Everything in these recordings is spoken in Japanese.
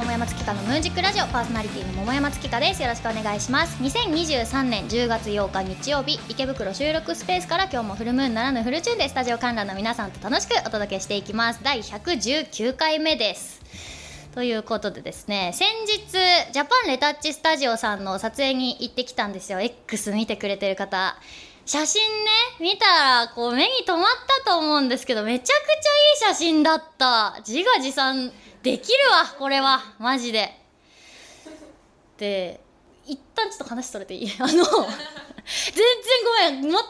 桃山月花のムージックラジオパーソナリティの桃山月花です。よろしくお願いします。2023年10月8日日曜日池袋収録スペースから今日もフルムーンならぬフルチューンでスタジオ観覧の皆さんと楽しくお届けしていきます。第119回目です。ということでですね先日ジャパンレタッチスタジオさんの撮影に行ってきたんですよ。X 見てくれてる方。写真ね見たらこう目に留まったと思うんですけどめちゃくちゃいい写真だった。自画自賛できるわこれは。マジで。で一旦ちょっと話それていい？あの全然ごめん。全く関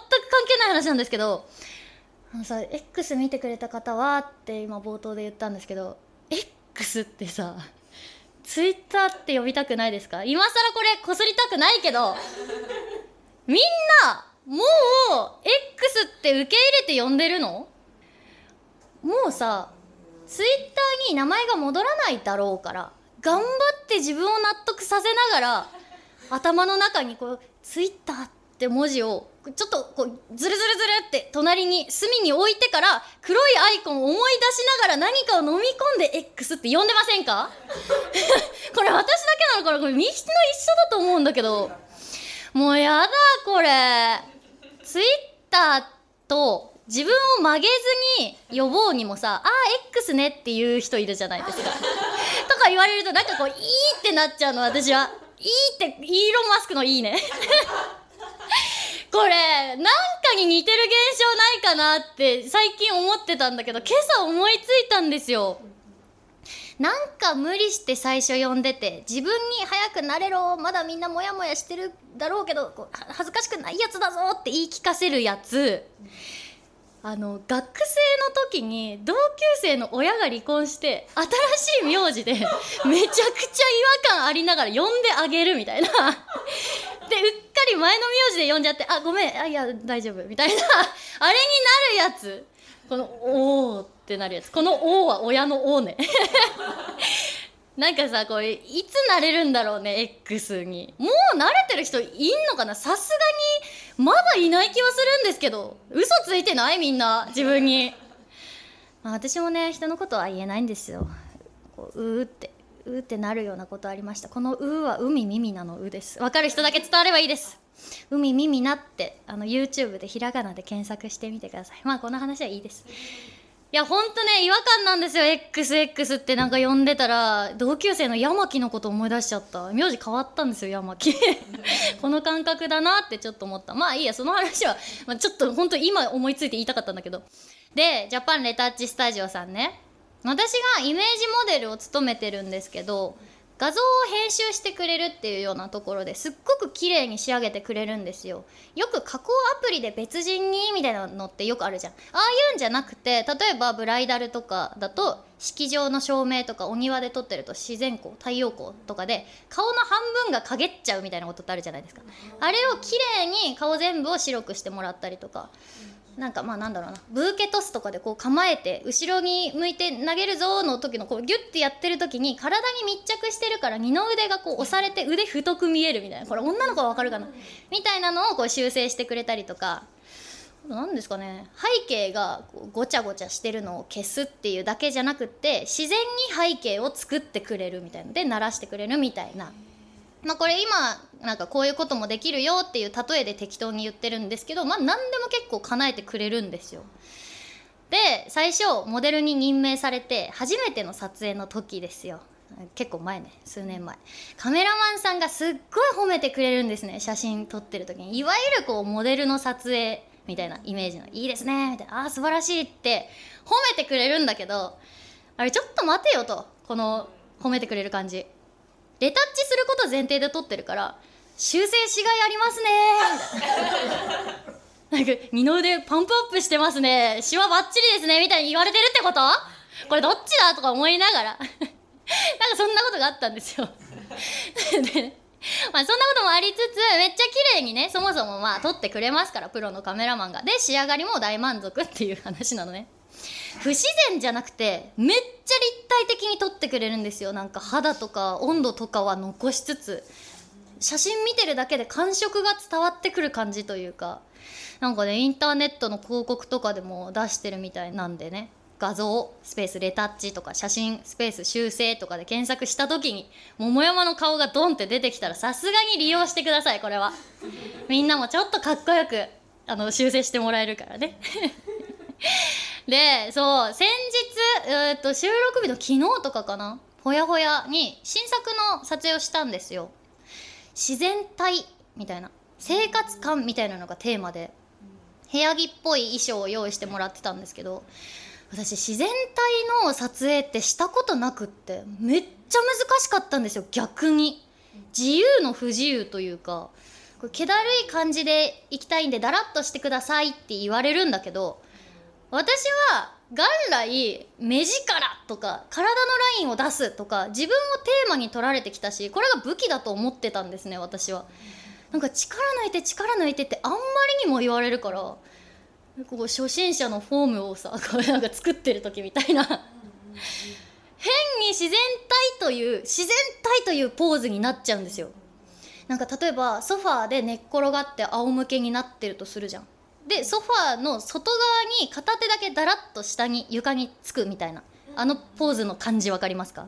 係ない話なんですけど。あのさ X 見てくれた方はって今冒頭で言ったんですけど X ってさツイッターって呼びたくないですか？今更これこすりたくないけどみんなもう X って受け入れて呼んでるの？もうさツイッターに名前が戻らないだろうから頑張って自分を納得させながら頭の中にこう「ツイッター」って文字をちょっとこうズルズルズルって隣に隅に置いてから黒いアイコンを思い出しながら何かを飲み込んで X って呼んでませんか？これ私だけなのかな？これみんな一緒だと思うんだけど。もうやだこれ。ツイッターと自分を曲げずに呼ぼうにもさ「ああ X ね」っていう人いるじゃないですか。とか言われるとなんかこう「いい」ってなっちゃうの私は「いい」ってイーロン・マスクの「いいね」これなんかに似てる現象ないかなって最近思ってたんだけど今朝思いついたんですよ。なんか無理して最初呼んでて自分に早くなれろまだみんなモヤモヤしてるだろうけど恥ずかしくないやつだぞって言い聞かせるやつあの学生の時に同級生の親が離婚して新しい名字で めちゃくちゃ違和感ありながら呼んであげるみたいな。でうっかり前の名字で呼んじゃって「あごめんあいや大丈夫」みたいな。あれになるやつ。この「おお」ってなるやつ。この「おお」は親の「お」ね。なんかさこれいつなれるんだろうね X に。もう慣れてる人いんのかな？さすがにまだいない気はするんですけど。嘘ついてない？みんな。自分に、まあ、私もね人のことは言えないんですよ。こううーって。うーってなるようなことありました。この「う」は海耳なの「う」です。分かる人だけ伝わればいいです。海耳なってあの YouTube でひらがなで検索してみてください。まあこの話はいいです。いやほんとね違和感なんですよ。XX ってなんか呼んでたら同級生の山木のこと思い出しちゃった。名字変わったんですよ山木。この感覚だなってちょっと思った。まあいいやその話は、まあ、ちょっとほんと今思いついて言いたかったんだけど。でジャパンレタッチスタジオさんね。私がイメージモデルを務めてるんですけど画像を編集してくれるっていうようなところですっごく綺麗に仕上げてくれるんですよ。よく加工アプリで別人にみたいなのってよくあるじゃん。ああいうんじゃなくて例えばブライダルとかだと式場の照明とかお庭で撮ってると自然光太陽光とかで顔の半分が陰っちゃうみたいなことってあるじゃないですか。あれを綺麗に顔全部を白くしてもらったりとか。なんかまあなんだろうな。ブーケトスとかでこう構えて後ろに向いて投げるぞの時のこうギュッてやってる時に体に密着してるから二の腕がこう押されて腕太く見えるみたいな。これ女の子はわかるかな。みたいなのをこう修正してくれたりとか。何ですかね。背景がごちゃごちゃしてるのを消すっていうだけじゃなくって自然に背景を作ってくれるみたいな。で鳴らしてくれるみたいな。まあ、これ今なんかこういうこともできるよっていう例えで適当に言ってるんですけどまあ何でも結構叶えてくれるんですよ。で最初モデルに任命されて初めての撮影の時ですよ。結構前ね数年前。カメラマンさんがすっごい褒めてくれるんですね写真撮ってる時に。いわゆるこうモデルの撮影みたいなイメージの「いいですね」みたいな「あー素晴らしい」って褒めてくれるんだけどあれちょっと待てよとこの褒めてくれる感じ。レタッチすること前提で撮ってるから修正しがいありますね。なんか二の腕パンプアップしてますね。シワバッチリですね。みたいに言われてるってこと？これどっちだとか思いながら。なんかそんなことがあったんですよ。でまあそんなこともありつつめっちゃ綺麗にねそもそもまあ撮ってくれますからプロのカメラマンが。で仕上がりも大満足っていう話なのね。不自然じゃなくてめっちゃ立体的に撮ってくれるんですよ。なんか肌とか温度とかは残しつつ。写真見てるだけで感触が伝わってくる感じというか。なんかねインターネットの広告とかでも出してるみたいなんでね。画像スペースレタッチとか写真スペース修正とかで検索した時に桃山の顔がドンって出てきたらさすがに利用してくださいこれは。みんなもちょっとかっこよくあの修正してもらえるからね。でそう先日、えー、と収録日の昨日とかかな？ほやほやに新作の撮影をしたんですよ。自然体みたいな。生活感みたいなのがテーマで。部屋着っぽい衣装を用意してもらってたんですけど私自然体の撮影ってしたことなくってめっちゃ難しかったんですよ。逆に。自由の不自由というか。これ気だるい感じで行きたいんでだらっとしてくださいって言われるんだけど私は元来目力とか体のラインを出すとか自分をテーマに取られてきたしこれが武器だと思ってたんですね私は。なんか力抜いて力抜いてってあんまりにも言われるからこう初心者のフォームをさ こうなんか作ってる時みたいな。変に自然体という自然体というポーズになっちゃうんですよ。なんか例えばソファーで寝っ転がって仰向けになってるとするじゃん。でソファーの外側に片手だけだらっと下に床につくみたいな。あのポーズの感じ分かりますか？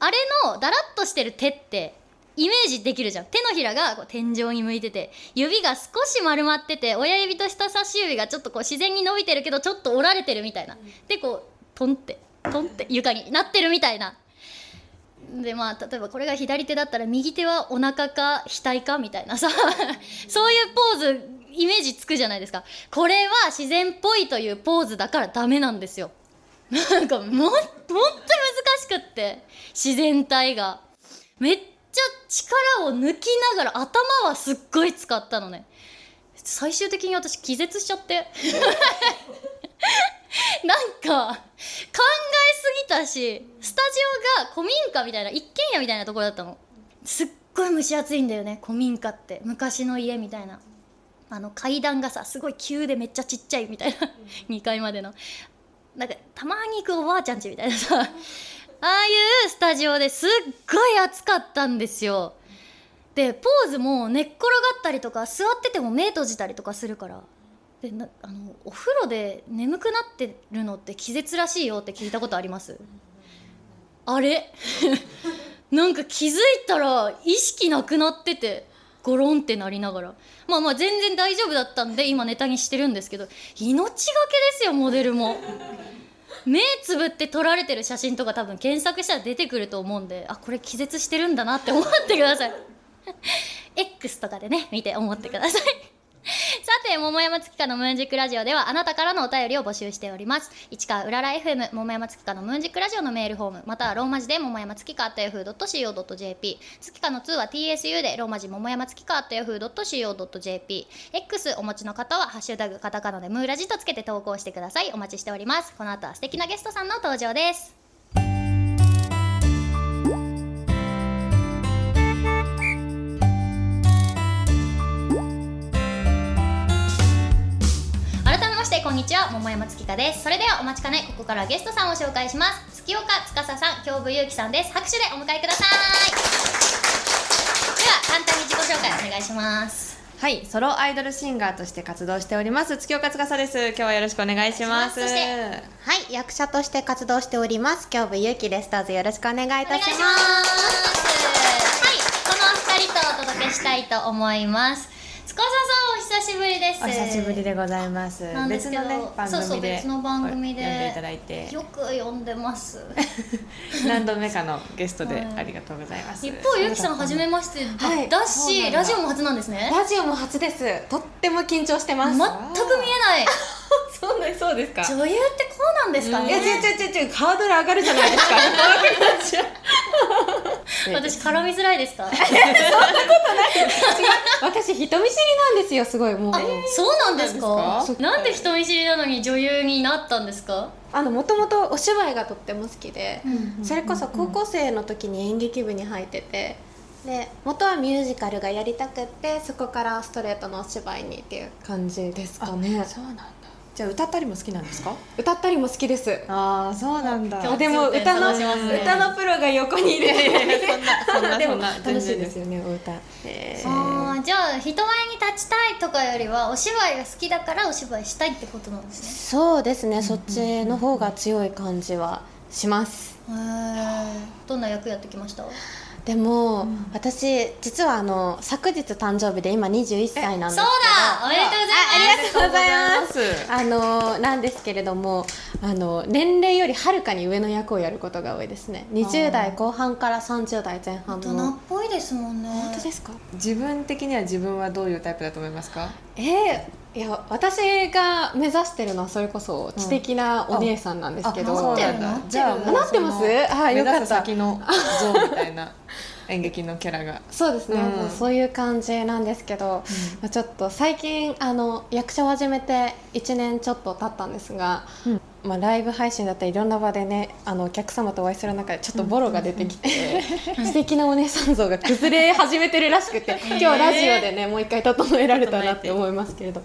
あれのだらっとしてる手ってイメージできるじゃん。手のひらがこう天井に向いてて指が少し丸まってて親指と人差し指がちょっとこう自然に伸びてるけどちょっと折られてるみたいな。でこうトンってトンって床になってるみたいな。でまあ例えばこれが左手だったら右手はお腹か額かみたいな。さ そういうポーズイメージつくじゃないですか。これは自然っぽいというポーズだからダメなんですよ。なんかももっと難しくって。自然体が。めっちゃ力を抜きながら頭はすっごい使ったのね。最終的に私気絶しちゃって。なんか考えすぎたしスタジオが古民家みたいな一軒家みたいなところだったの。すっごい蒸し暑いんだよね古民家って。昔の家みたいな。あの階段がさすごい急でめっちゃちっちゃいみたいな2階までの。なんかたまに行くおばあちゃんちみたいなさ ああいうスタジオですっごい暑かったんですよ。でポーズも寝っ転がったりとか座ってても目閉じたりとかするから。でなあのお風呂で眠くなってるのって気絶らしいよって聞いたことあります？あれ？なんか気づいたら意識なくなっててゴロンってなりながら。まあまあ全然大丈夫だったんで今ネタにしてるんですけど命がけですよモデルも。目つぶって撮られてる写真とか多分検索したら出てくると思うんであこれ気絶してるんだなって思ってください。X とかでね見て思ってください。て桃山月花のムーンジックラジオではあなたからのお便りを募集しております。市川うらら FM 桃山月花のムーンジックラジオのメールフォームまたはローマ字で桃山月花 .yahoo.co.jp 月花の2は TSU でローマ字桃山月花 .yahoo.co.jp X お持ちの方はハッシュタグカタカナでムーラジとつけて投稿してください。お待ちしております。この後は素敵なゲストさんの登場です。んにちは桃山月花ですそれではお待ちかねここからはゲストさんを紹介します月岡司さん京部ゆうきさんです拍手でお迎えくださいでは簡単に自己紹介お願いしますはい、ソロアイドルシンガーとして活動しております月岡司です。今日はよろしくお願いします。そしてはい、役者として活動しております。京部ゆうきです。どうぞよろしくお願いいたします。はいこの二人とお届けしたいと思います司さんお久しぶりですお久しぶりでございます。なんですけど別のね番そうそう組で別の番組で呼んでいただいてよく読んでます 何度目かのゲストではいありがとうございます。一方ゆきさん初めましてだ,、はいだしラジオも初なんですねラジオも初です。とっても緊張してます。全く見えない そうねそうですか。女優ってこうなんですかうんねいや、違う違う違う、ハードル上がるじゃないですか。私絡みづらいですか？私、人見知りなんですよ、すごい。もう。そうなんですか？なんで人見知りなのに女優になったんですか？あの、もともとお芝居がとっても好きで、うんそれこそ高校生の時に演劇部に入ってて、で元はミュージカルがやりたくってそこからストレートのお芝居にっていう感じですかね。そうなんだ。じゃあ歌ったりも好きなんですか？歌ったりも好きです。ああそうなんだ。でも歌の歌のプロが横にいる。そんなそんなでもそんな楽しいですよねお歌。えあー。ーじゃあ人前に立ちたいとかよりはお芝居が好きだからお芝居したいってことなんですね。そうですねそっちの方が強い感じはします。どんな役やってきました？でも、私実はあの昨日誕生日で今21歳なんですそうだ。おめでとうございます。ありがとうございます。す。あのなんですけれどもあの年齢よりはるかに上の役をやることが多いですね。20代後半から30代前半大人っのぽいですもんね。本当ですか？自分的には自分はどういうタイプだと思いますか？えーいや私が目指してるのはそれこそ知的なお姉さんなんですけど、あなってるなってるじゃあなってます？あよかった。先の 像みたいな演劇のキャラが。そうですね、うん。そういう感じなんですけど、まあ、ちょっと最近あの役者を始めて1年ちょっと経ったんですが、うんまあ、ライブ配信だったりいろんな場でねあのお客様とお会いする中でちょっとボロが出てきて、素敵なお姉さん像が崩れ始めてるらしくて今日ラジオでねもう一回整えられたなって思いますけれど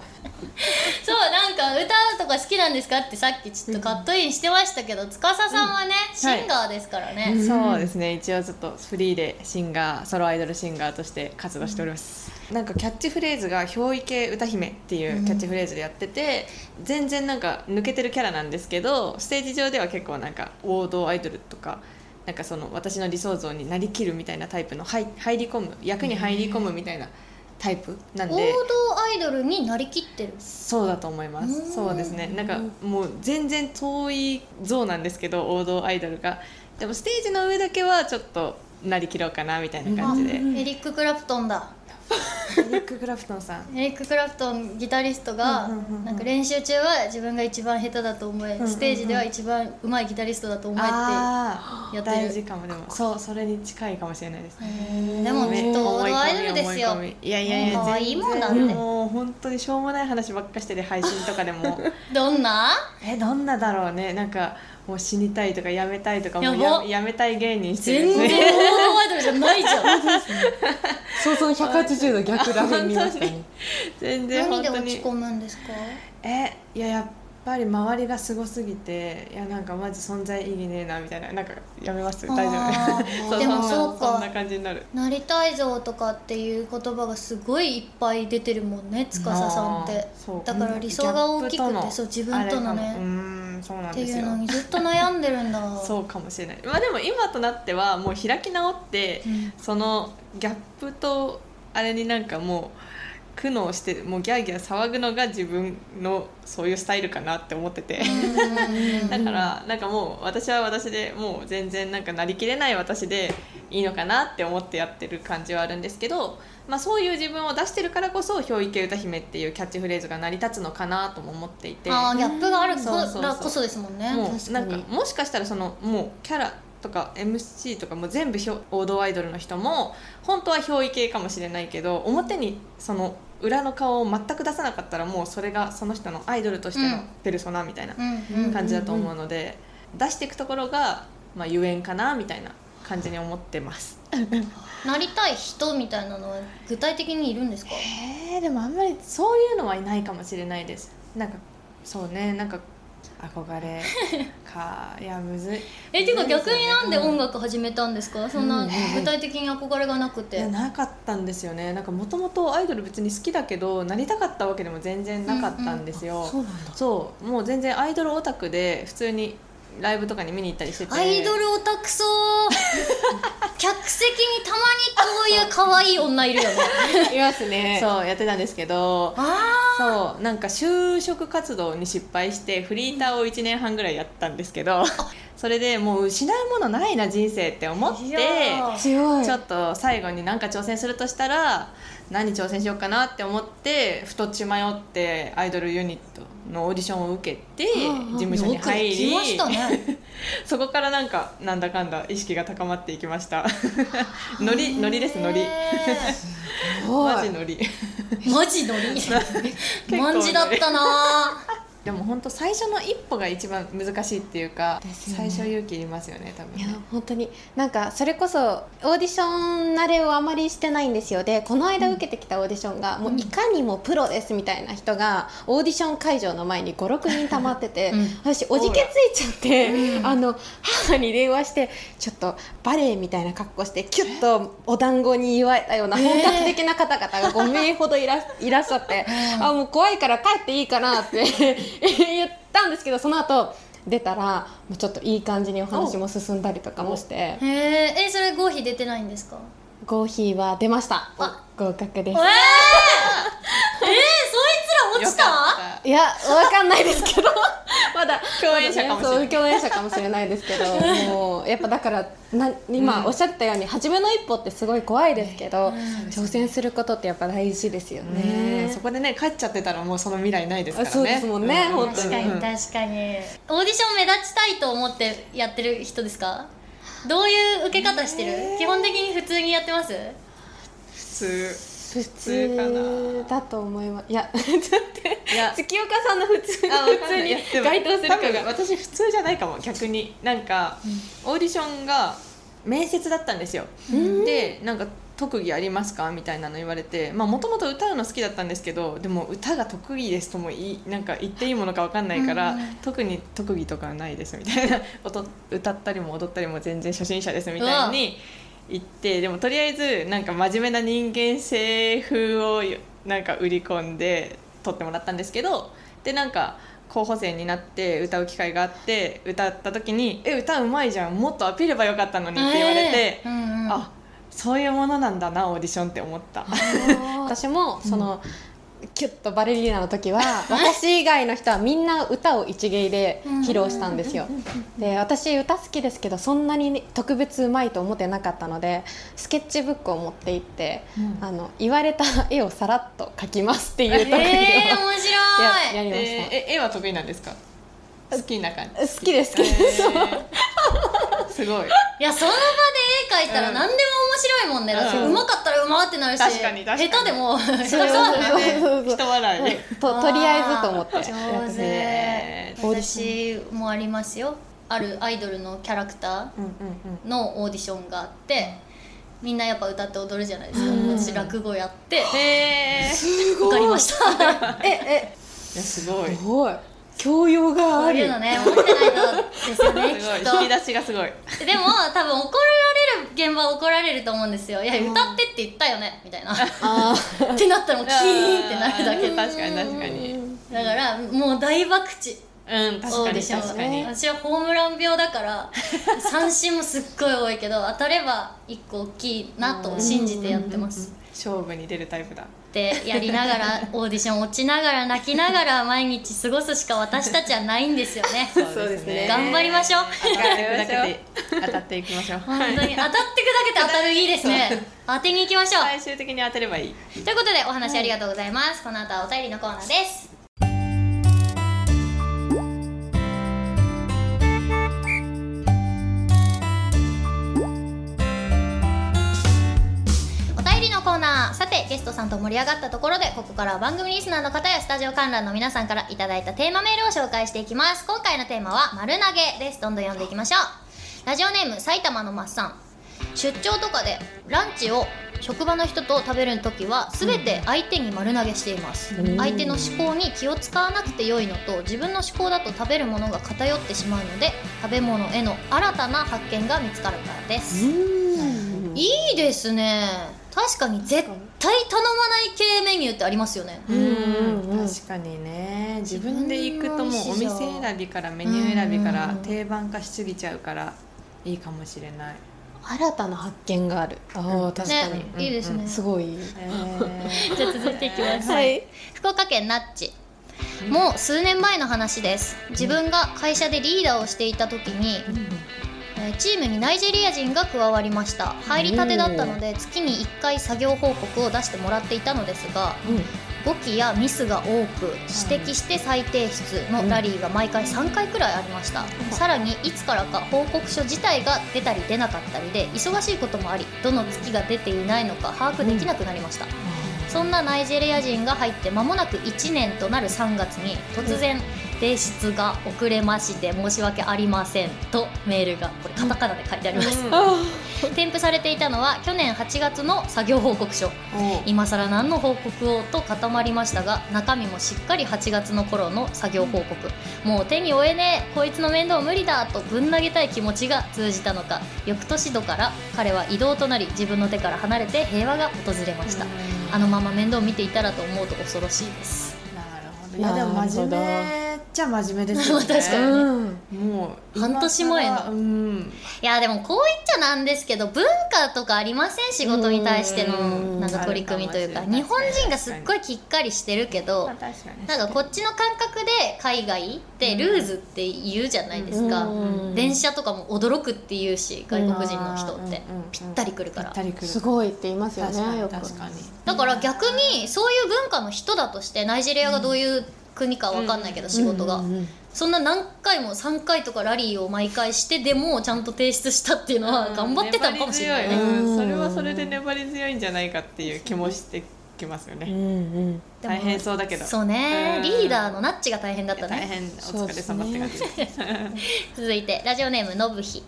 そうなんか歌とか好きなんですかってさっきちょっとカットインしてましたけど司さんはね、シンガーですからね、そうですね一応ちょっとフリーでシンガーソロアイドルシンガーとして活動しております、なんかキャッチフレーズが「憑依系歌姫」っていうキャッチフレーズでやってて、全然なんか抜けてるキャラなんですけどステージ上では結構なんか王道アイドルとかなんかその私の理想像になりきるみたいなタイプの入入り込む役に入り込むみたいなタイプなん王で道アイドルになりきってる。そうだと思いまうん。すそうですね。なんかもう全然遠い像なんですけど王道アイドルが。でもステージの上だけはちょっとなりきろうかなみたいな感じで、エリック・クラプトンだエリック・クラプトンさん。エリック・クラプトンギタリストがうんうんうんうん。なんか練習中は自分が一番下手だと思え、んうんステージでは一番上手いギタリストだと思えってやってる。大事かもでも。そうそれに近いかもしれないですでもきっとアイドルですよ。思いやいやいや可愛いもんだ全って然もう本当にしょうもない話ばっかしてて配信とかでも。どんな？えどんなだろうね。なんかもう死にたいとかやめたいとかもうやばややめたい芸人してる。全然王道アイドルじゃないじゃん。想像180度逆らへん見ましたね。全然何で本当に。落ち込むんですか？えいややっぱり周りがすごすぎていやなんかマジ存在意義ねえなみたいななんかやめます大丈夫でもそうか。そんな感じになる。なりたいぞとかっていう言葉がすごいいっぱい出てるもんね司さんって。だから理想が大きくてそう自分とのね。そうなんってですよ。いうのにずっと悩んでるんだ。そうかもしれない。まあでも今となってはもう開き直って、うん。そのギャップとあれになんかもう苦悩してもうギャーギャー騒ぐのが自分のそういうスタイルかなって思ってて、うん だからなんかもう私は私でもう全然なんかなりきれない私でいいのかなって思ってやってる感じはあるんですけど、まあ、そういう自分を出してるからこそ「憑依系歌姫」っていうキャッチフレーズが成り立つのかなとも思っていて。あーギャップがあるからこそですもんね。もうなんかもしかしたらそのもうキャラとか MC とかも全部王道アイドルの人も本当は憑依系かもしれないけど表にその裏の顔を全く出さなかったらもうそれがその人のアイドルとしてのうん。ペルソナみたいな感じだと思うので、出していくところが、まあ、ゆえんかなみたいな感じに思ってます。なりたい人みたいなのは具体的にいるんですか？えー、でもあんまりそういうのはいないかもしれないです。なんかそうねなんか憧れか いやむずい。えていうか逆になんで音楽楽始めたんですか？そんなうん。具体的に憧れがなくいてやなかったんですよね。なんかもともとアイドル別に好きだけどなりたかったわけでも全然なかったんですよ、そうなんだ。そう。もう全然アイドルオタクで普通にライブとかに見に行ったりしてて。アイドルオタクそう客席にたまにこういう可愛い女いるよね。いますね。そうやってたんですけど。あそうなんか就職活動に失敗してフリーターを1年半ぐらいやったんですけど それでもう失うものないな人生って思ってちょっと最後に何か挑戦するとしたら何挑戦しようかなって思って太っち迷ってアイドルユニットのオーディションを受けて事務所に入りね。そこからなんかなんだかんだ意識が高まっていきました。ノリノリですノリ。マジノリ。ーマジノリ？構マンジだったなでも本当最初の一歩が一番難しいっていうか、ね。最初勇気いりますよね多分いやね本当に。なんかそれこそオーディション慣れをあまりしてないんですよ。でこの間受けてきたオーディションが、もういかにもプロですみたいな人がオーディション会場の前に56人溜まってて、うん。私おじけついちゃって、あの母に電話してちょっとバレエみたいな格好してキュッとお団子に祝えたような本格的な方々が5名ほどいらいらっしゃって、あもう怖いから帰っていいかなって 言ったんですけどその後出たらちょっといい感じにお話も進んだりとかもして。へえそれ合否出てないんですか？合否は出ました。あ。合格でえー、えー、すそいつら落ちた？いやわかんないですけど。まだ共演者かもしれない。共演者かもしれないですけど。もうやっぱだからな今おっしゃったように初めの一歩ってすごい怖いですけど、挑戦することってやっぱ大事ですよね。ねそこでね帰っちゃってたらもうその未来ないですからね。あそうですもんねう本当に。確かに確かに。オーディション目立ちたいと思ってやってる人ですか？どういう受け方してる、基本的に普通にやってます？普通。普通かな。通だと思います。いや ちょって。いや。月岡さんの普通あ普通に該当するか多分が私普通じゃないかも逆に。なんか、オーディションが面接だったんですよ、でなんか特技ありますか？みたいなの言われてもともと歌うの好きだったんですけどでも歌が得意ですともいいなんか言っていいものか分かんないから、うん。うん特に特技とかはないですみたいな 音歌ったりも踊ったりも全然初心者ですみたいに言ってでもとりあえずなんか真面目な人間性風をなんか売り込んで撮ってもらったんですけどでなんか候補生になって歌う機会があって歌った時に「え歌うまいじゃんもっとアピールばよかったのに」って言われて、えー。うんうん、あそういうものなんだなオーディションって思った。私もその、キュッとバレリーナの時は 私以外の人はみんな歌を一芸で披露したんですよ。で私歌好きですけどそんなに特別うまいと思ってなかったのでスケッチブックを持って行って、うん。あの言われた絵をさらっと描きますっていう特技を、えー、面や白い。やりましええ絵は得意なんですか？好きな感じ。た好きです。好きえです、ー。すごい。いやその場で絵描いたらうん何でも面白いもんね、だってうんうまかったらうまってなるし確かに確かに。下手でも下手だね人笑い。ととりあえずと思って。上手。私もありますよ。あるアイドルのキャラクターのオーディションがあってみんなやっぱ歌って踊るじゃないですか、うん。私落語やってへえ受かりました。ええい。やすごい。すすごい教養がこある。ういうのね持ってないとですよね き引き出しがすごい。でも多分怒られる現場は怒られると思うんですよ。いや歌ってって言ったよねみたいな。あ ってなったらもうキーンってなるだけ。確かに確かに。だからもう大博打。うん確かに確かに。私はホームラン病だから 三振もすっごい多いけど当たれば一個大きいなと信じてやってます勝負に出るタイプだ。でやりながら オーディション落ちながら泣きながら毎日過ごすしか私たちはないんですよね。そうですね。頑張りましょう。当たっていくだけで。当たっていきましょう。本当に。当たってくだけで当たるいいですね。当てに行きましょう。最終的に当てればいい。ということでお話ありがとうございます、この後はお便りのコーナーですゲストさんと盛り上がったところでここからは番組リスナーの方やスタジオ観覧の皆さんからいただいたテーマメールを紹介していきます。今回のテーマは丸投げです。どんどん読んでいきましょう。ラジオネーム埼玉のマッサン出張とかでランチを職場の人と食べる時は全て相手に丸投げしています、うん。相手の思考に気を使わなくて良いのと自分の思考だと食べるものが偏ってしまうので食べ物への新たな発見が見つかるからです、いいですね確かに絶対頼まない系メニューってありますよね。うん。うん。うん確かにね。自分で行くともうお店選びからメニュー選びからうん。定番化しすぎちゃうからいいかもしれない。新たな発見がある。ああ確かに、ねいいですね。すごい。えー じゃあ続いていきます、はい。福岡県ナッチもう数年前の話です。自分が会社でリーダーをしていた時に、えーチームにナイジェリア人が加わりました。入りたてだったので月に1回作業報告を出してもらっていたのですが誤記やミスが多く指摘して再提出のラリーが毎回3回くらいありました、さらにいつからか報告書自体が出たり出なかったりで忙しいこともありどの月が出ていないのか把握できなくなりました、そんなナイジェリア人が入って間もなく1年となる3月に突然、提出が遅れまして申し訳ありませんとメールがこれカタカナで書いてあります、添付されていたのは去年8月の作業報告書。今更何の報告をと固まりましたが中身もしっかり8月の頃の作業報告、もう手に負えねえこいつの面倒無理だとぶん投げたい気持ちが通じたのか。翌年度から彼は異動となり自分の手から離れて平和が訪れました。あのまま面倒見ていたらと思うと恐ろしいですいやでも真面目っちゃ真面目ですよね。確かに。うん。もう半年前の。うん。いやでもこう言っちゃなんですけど文化とかありません？仕事に対してのうん。なんか取り組みというか日本人がすっごいきっかりしてるけどまあ確かに。なんかこっちの感覚で海外ってルーズって言うじゃないですか、うん。電車とかも驚くって言うし外国人の人って。ぴったり来るから。すごいって言いますよ確かにねよく確かに。だから逆にそういう文化の人だとしてナイジェリアがどういう国かわかんないけど仕事が、うんうんうんそんな何回も3回とかラリーを毎回してでもちゃんと提出したっていうのは頑張ってたのかもしれないね、うん。うん。それはそれで粘り強いんじゃないかっていう気もしてきますよね。うんうん大変そうだけど。そうね。うん。リーダーのナッチが大変だったね。大変お疲れ様って感じです続いてラジオネームのぶひ。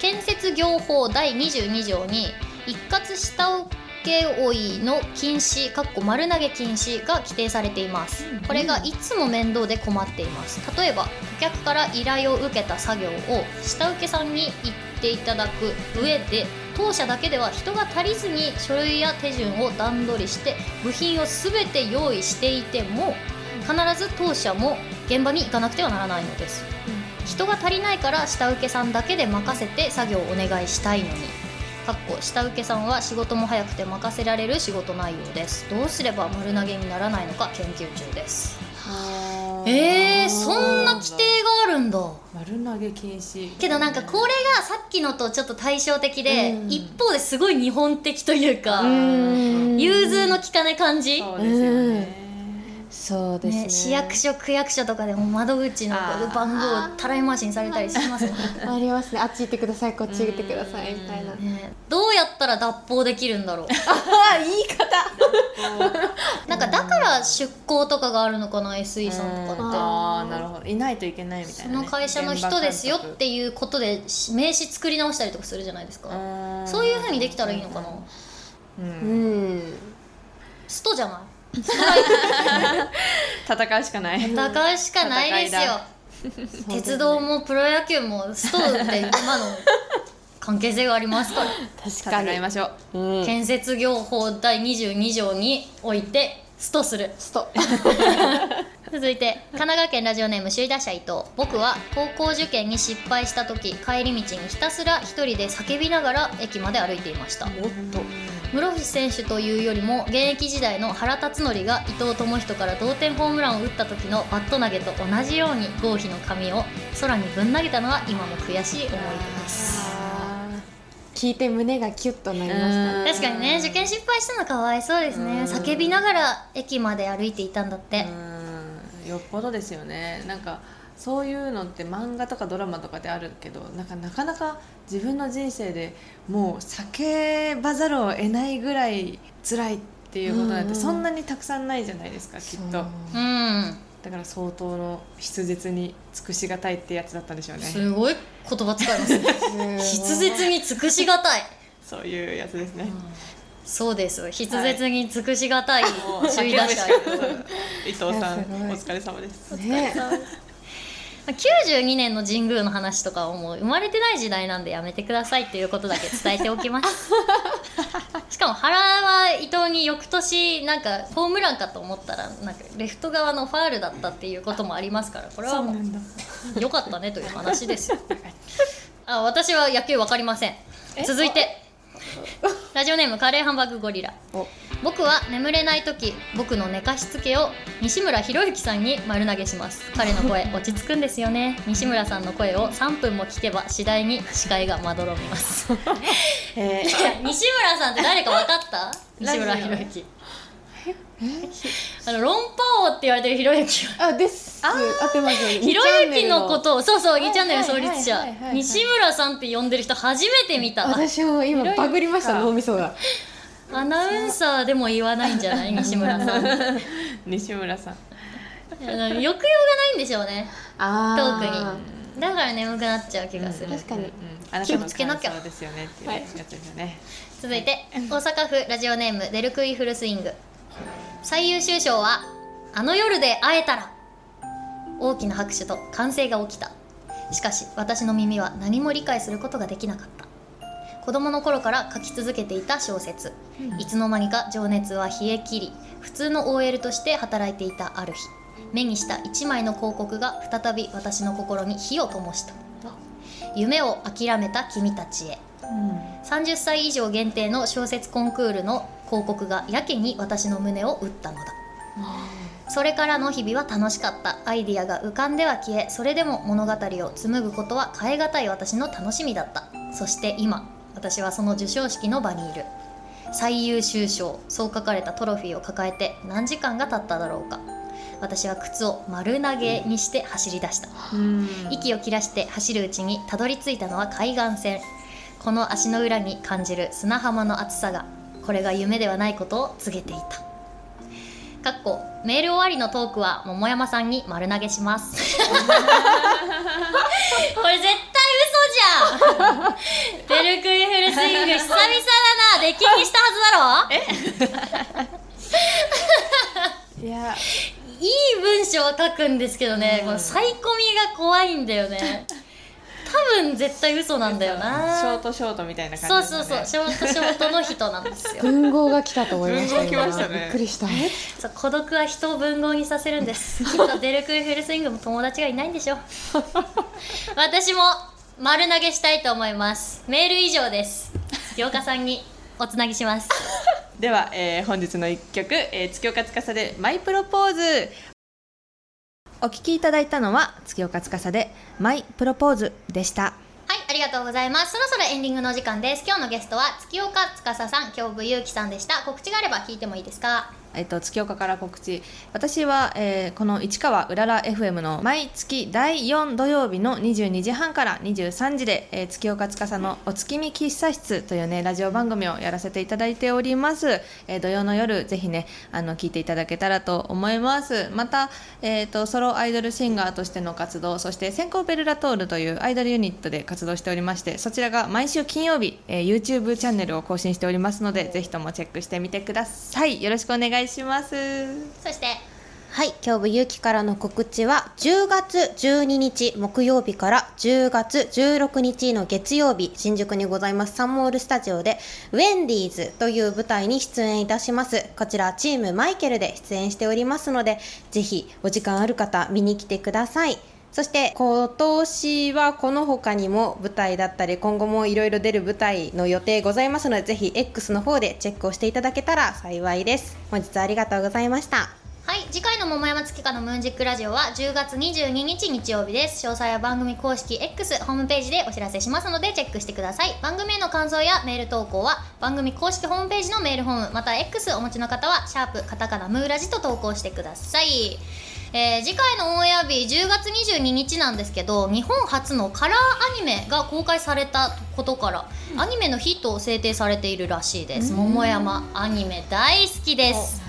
建設業法第22条に一括下請負いの禁止かっこ丸投げ禁止が規定されています。これがいつも面倒で困っています。例えば顧客から依頼を受けた作業を下請けさんに言っていただく上で当社だけでは人が足りずに書類や手順を段取りして部品を全て用意していても必ず当社も現場に行かなくてはならないのです。人が足りないから下請けさんだけで任せて作業をお願いしたいのにかっこ下請けさんは仕事も早くて任せられる仕事内容です。どうすれば丸投げにならないのか研究中です。えー、そんな規定があるんだ。丸投げ禁止。けどなんかこれがさっきのとちょっと対照的で、うん。一方ですごい日本的というか、うん。融通の利かない感じ、そうですよねそうですね。ね、市役所区役所とかでも窓口の番号たらい回しにされたりしますもんね。ありますね。あっち行ってくださいこっち行ってくださいみたいな。ね。どうやったら脱法できるんだろう。あ言い方。なんかだから出向とかがあるのかな SE さんとかって。ああなるほど。いないといけないみたいな、ね、その会社の人ですよっていうことで名刺作り直したりとかするじゃないですか。そういうふうにできたらいいのかな。うんうん。ストじゃない？戦うしかない。戦うしかないですよ。鉄道もプロ野球もストって今の関係性がありますから。確かに戦いましょう。うん。建設業法第22条においてストする。スト続いて神奈川県ラジオネーム首位打者伊藤。僕は高校受験に失敗した時帰り道にひたすら一人で叫びながら駅まで歩いていました。おっと。室伏選手というよりも現役時代の原辰徳が伊藤智人から同点ホームランを打った時のバット投げと同じように合否の紙を空にぶん投げたのは今も悔しい思い出です。聞いて胸がキュッとなりました確かにね受験失敗したのかわいそうですね。うん。叫びながら駅まで歩いていたんだって。うんよっぽどですよね。なんかそういうのって漫画とかドラマとかであるけどなんかなかなか自分の人生でもう叫ばざるを得ないぐらい辛いっていうことなんてうんうん。そんなにたくさんないじゃないですか、きっと。う。ん。だから相当の筆舌に尽くしがたいってやつだったんでしょうね。すごい言葉使いますね。筆舌に尽くしがたい。そういうやつですね、そうです。筆舌に尽くしがたい首位打者伊藤さんお疲れ様です。ね。92年の神宮の話とかはもう生まれてない時代なんでやめてくださいっていうことだけ伝えておきます。しかも原は伊藤に翌年なんかホームランかと思ったらなんかレフト側のファールだったっていうこともありますからこれはもう良かったねという話ですよ。あ私は野球わかりません。続いて ラジオネームカレーハンバーグゴリラ。お。僕は眠れない時僕の寝かしつけを西村博之さんに丸投げします。彼の声落ち着くんですよね。西村さんの声を3分も聞けば次第に視界がまどろみます。えー。西村さんって誰か分かった？西村博之 あの論破王って言われてる博之はあです。合ってますひろゆきのことをそうそう2チャンネルはい創立者西村さんって呼んでる人初めて見た。私も今バグりました脳みそが。アナウンサーでも言わないんじゃない？西村さん。西村さん。あの抑揚がないんでしょうね。あトークに。だから眠くなっちゃう気がする、確かに。うん。あなた気をのつけなきゃ。感想ですよねっていうやつですよね、続いて大阪府ラジオネームデルクイフルスイング最優秀賞は「あの夜で会えたら」大きな拍手と歓声が起きた。しかし私の耳は何も理解することができなかった。子供の頃から書き続けていた小説、いつの間にか情熱は冷え切り普通の OL として働いていたある日。目にした一枚の広告が再び私の心に火を灯した。夢を諦めた君たちへ。30歳以上限定の小説コンクールの広告がやけに私の胸を打ったのだ。それからの日々は楽しかった。アイディアが浮かんでは消えそれでも物語を紡ぐことは変え難い私の楽しみだった。そして今私はその授賞式の場にいる。最優秀賞そう書かれたトロフィーを抱えて何時間が経っただろうか。私は靴を丸投げにして走り出した。うん。息を切らして走るうちにたどり着いたのは海岸線。この足の裏に感じる砂浜の厚さがこれが夢ではないことを告げていた。かっこメール終わりのトークは桃山さんに丸投げします。これ絶対嘘じゃん。デルクイフルスイング久々だな。出禁にしたはずだろ。いやいい文章を書くんですけどね、うん。このサイコミが怖いんだよね多分絶対嘘なんだよな。ショートショートみたいな感そうじですね。そうそうショートショートの人なんですよ。文豪が来たと思いました文豪来ましたね。今。びっくりした。そう孤独は人を文豪にさせるんです。きっとデルクイフルスイングも友達がいないんでしょ。う私も丸投げしたいと思います。メール以上です。月岡さんにおつなぎします。では、えー本日の一曲、えー月岡司でマイプロポーズお聞きいただいたのは月岡司でマイプロポーズでしたはい、ありがとうございます。そろそろエンディングのお時間です。今日のゲストは月岡司さん、京部祐樹さんでした。告知があれば聞いてもいいですか？えっと、月岡から告知。私は、えーこの市川うらら FM の毎月第4土曜日の22時半から23時で、えー月岡司の「お月見喫茶室」というねラジオ番組をやらせていただいております、えー土曜の夜ぜひねあの聞いていただけたらと思います。また、えー、とソロアイドルシンガーとしての活動そして先行ベルラトールというアイドルユニットで活動しておりましてそちらが毎週金曜日、えー YouTube チャンネルを更新しておりますのでぜひともチェックしてみてください。よろしくお願いします。そして、はい今日部ゆうきからの告知は10月12日木曜日から10月16日の月曜日新宿にございますサンモールスタジオでウェンディーズという舞台に出演いたします。こちらチームマイケルで出演しておりますのでぜひお時間ある方見に来てくださいそして今年はこの他にも舞台だったり今後もいろいろ出る舞台の予定ございますのでぜひ X の方でチェックをしていただけたら幸いです本日はありがとうございましたはい、次回の桃山月花のムーンジックラジオは10月22日日曜日です。詳細は番組公式 X ホームページでお知らせしますのでチェックしてください。番組への感想やメール投稿は番組公式ホームページのメールフォーム、また X お持ちの方はシャープカタカナムーラジと投稿してください。えー次回のオンエア日10月22日なんですけど日本初のカラーアニメが公開されたことから、アニメのヒットを制定されているらしいです、桃山アニメ大好きです。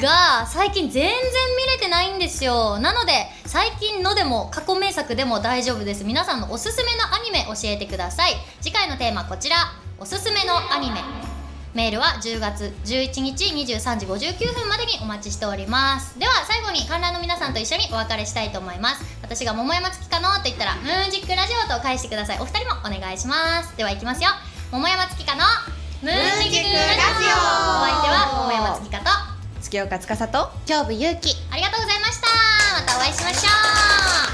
が最近全然見れてないんですよ。なので最近のでも過去名作でも大丈夫です。皆さんのおすすめのアニメ教えてください。次回のテーマこちら。おすすめのアニメメールは10月11日23時59分までにお待ちしております。では最後に観覧の皆さんと一緒にお別れしたいと思います。私が桃山月かのと言ったらムーンジックラジオと返してください。お二人もお願いします。ではいきますよ。桃山月かのムーンジックラジオ。お相手は桃山月かと月岡司と今日部ゆうきありがとうございました。またお会いしましょう